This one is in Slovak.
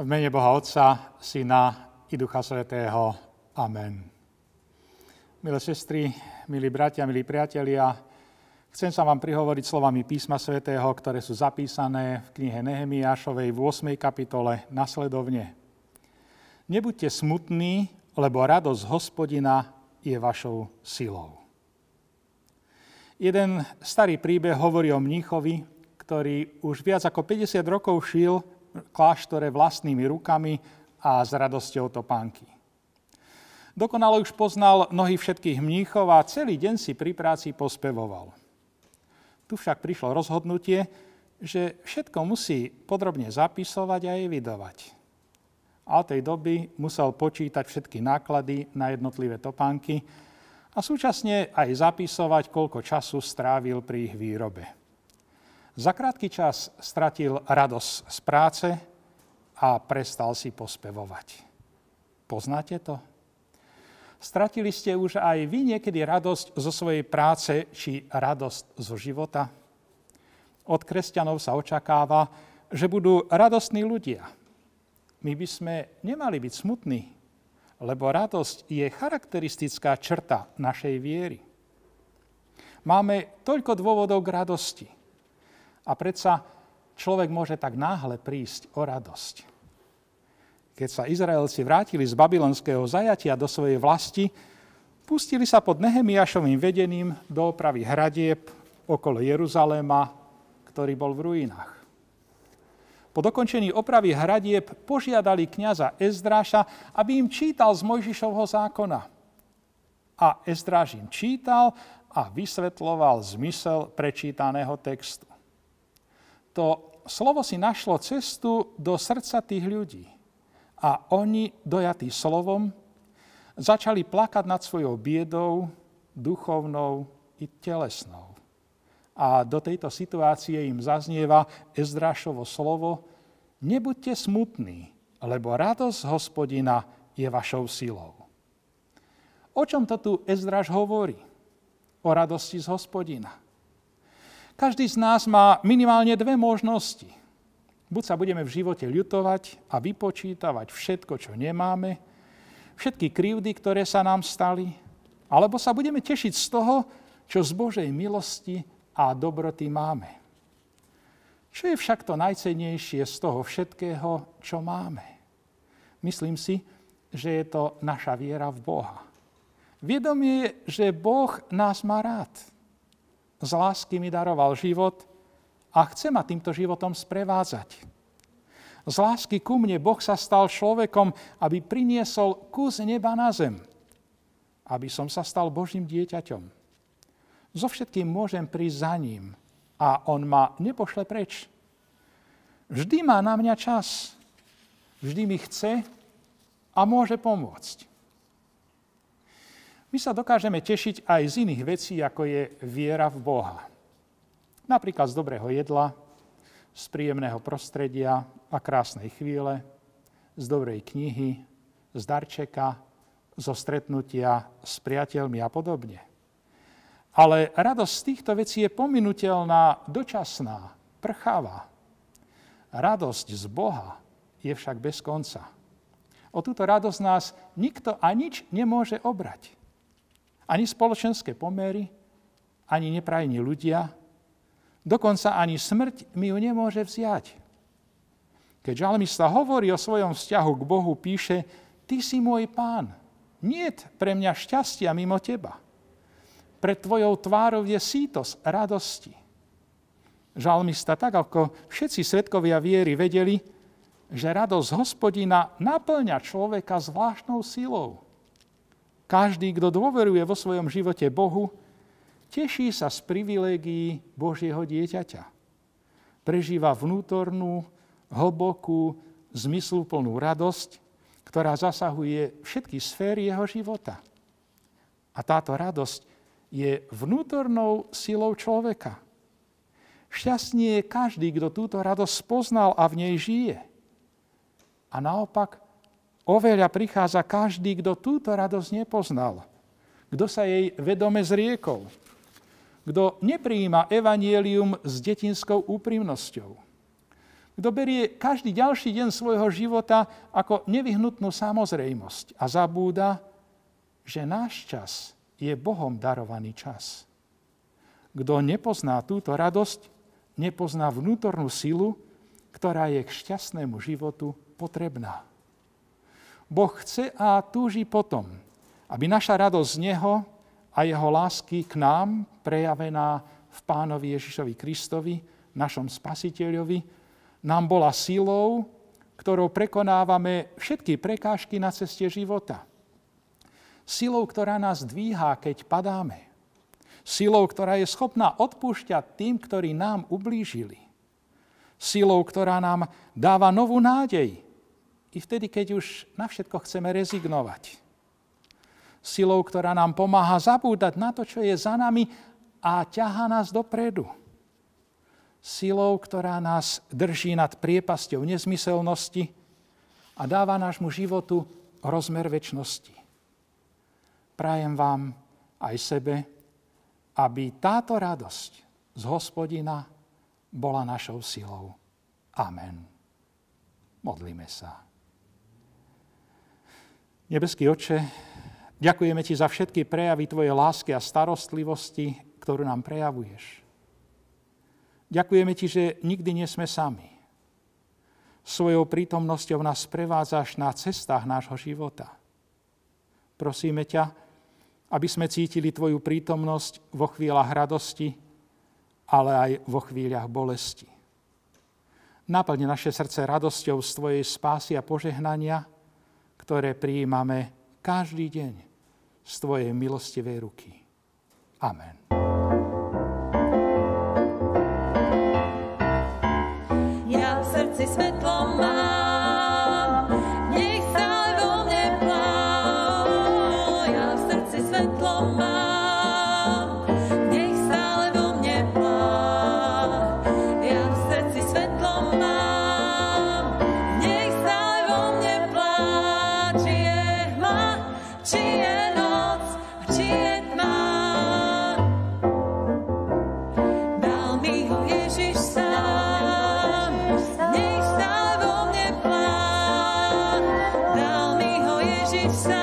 V mene Boha Otca, Syna i Ducha Svetého. Amen. Milé sestry, milí bratia, milí priatelia, chcem sa vám prihovoriť slovami písma svätého, ktoré sú zapísané v knihe Nehemiášovej v 8. kapitole nasledovne. Nebuďte smutní, lebo radosť hospodina je vašou silou. Jeden starý príbeh hovorí o mníchovi, ktorý už viac ako 50 rokov šil kláštore vlastnými rukami a s radosťou topánky. Dokonale už poznal nohy všetkých mníchov a celý deň si pri práci pospevoval. Tu však prišlo rozhodnutie, že všetko musí podrobne zapisovať a evidovať. A od tej doby musel počítať všetky náklady na jednotlivé topánky a súčasne aj zapisovať, koľko času strávil pri ich výrobe. Za krátky čas stratil radosť z práce a prestal si pospevovať. Poznáte to? Stratili ste už aj vy niekedy radosť zo svojej práce či radosť zo života? Od kresťanov sa očakáva, že budú radostní ľudia. My by sme nemali byť smutní, lebo radosť je charakteristická črta našej viery. Máme toľko dôvodov k radosti – a predsa človek môže tak náhle prísť o radosť. Keď sa Izraelci vrátili z babylonského zajatia do svojej vlasti, pustili sa pod Nehemiašovým vedením do opravy hradieb okolo Jeruzaléma, ktorý bol v ruinách. Po dokončení opravy hradieb požiadali kniaza Ezdráša, aby im čítal z Mojžišovho zákona. A Ezdráž im čítal a vysvetloval zmysel prečítaného textu to slovo si našlo cestu do srdca tých ľudí. A oni, dojatí slovom, začali plakať nad svojou biedou, duchovnou i telesnou. A do tejto situácie im zaznieva Ezdrášovo slovo Nebuďte smutní, lebo radosť hospodina je vašou silou. O čom to tu Ezdráš hovorí? O radosti z hospodina. Každý z nás má minimálne dve možnosti. Buď sa budeme v živote ľutovať a vypočítavať všetko, čo nemáme, všetky krivdy, ktoré sa nám stali, alebo sa budeme tešiť z toho, čo z Božej milosti a dobroty máme. Čo je však to najcenejšie z toho všetkého, čo máme? Myslím si, že je to naša viera v Boha. Viedomie, že Boh nás má rád z lásky mi daroval život a chce ma týmto životom sprevádzať. Z lásky ku mne Boh sa stal človekom, aby priniesol kus neba na zem. Aby som sa stal Božím dieťaťom. So všetkým môžem prísť za ním a on ma nepošle preč. Vždy má na mňa čas. Vždy mi chce a môže pomôcť. My sa dokážeme tešiť aj z iných vecí, ako je viera v Boha. Napríklad z dobrého jedla, z príjemného prostredia a krásnej chvíle, z dobrej knihy, z darčeka, zo stretnutia s priateľmi a podobne. Ale radosť z týchto vecí je pominutelná, dočasná, prchavá. Radosť z Boha je však bez konca. O túto radosť nás nikto a nič nemôže obrať. Ani spoločenské pomery, ani neprajní ľudia, dokonca ani smrť mi ju nemôže vziať. Keď žalmista hovorí o svojom vzťahu k Bohu, píše, ty si môj pán, nie pre mňa šťastia mimo teba. Pred tvojou tvárou je sítosť radosti. Žalmista, tak ako všetci svetkovia viery vedeli, že radosť hospodina naplňa človeka zvláštnou silou. Každý, kto dôveruje vo svojom živote Bohu, teší sa z privilégií Božieho dieťaťa. Prežíva vnútornú, hlbokú, zmysluplnú radosť, ktorá zasahuje všetky sféry jeho života. A táto radosť je vnútornou silou človeka. Šťastný je každý, kto túto radosť poznal a v nej žije. A naopak, Oveľa prichádza každý, kto túto radosť nepoznal, kto sa jej vedome zriekol, kto nepríjima evanielium s detinskou úprimnosťou. Kto berie každý ďalší deň svojho života ako nevyhnutnú samozrejmosť a zabúda, že náš čas je Bohom darovaný čas. Kto nepozná túto radosť, nepozná vnútornú silu, ktorá je k šťastnému životu potrebná. Boh chce a túži potom, aby naša radosť z Neho a Jeho lásky k nám, prejavená v Pánovi Ježišovi Kristovi, našom Spasiteľovi, nám bola silou, ktorou prekonávame všetky prekážky na ceste života. Silou, ktorá nás dvíha, keď padáme. Silou, ktorá je schopná odpúšťať tým, ktorí nám ublížili. Silou, ktorá nám dáva novú nádej, i vtedy, keď už na všetko chceme rezignovať. Silou, ktorá nám pomáha zabúdať na to, čo je za nami a ťahá nás dopredu. Silou, ktorá nás drží nad priepasťou nezmyselnosti a dáva nášmu životu rozmer väčšnosti. Prajem vám aj sebe, aby táto radosť z hospodina bola našou silou. Amen. Modlíme sa. Nebeský oče, ďakujeme Ti za všetky prejavy Tvojej lásky a starostlivosti, ktorú nám prejavuješ. Ďakujeme Ti, že nikdy nie sme sami. Svojou prítomnosťou nás prevádzaš na cestách nášho života. Prosíme ťa, aby sme cítili Tvoju prítomnosť vo chvíľach radosti, ale aj vo chvíľach bolesti. Naplň naše srdce radosťou z Tvojej spásy a požehnania, ktoré prijímame každý deň z Tvojej milostivej ruky. Amen. Ja v srdci svetlo mám, hoje.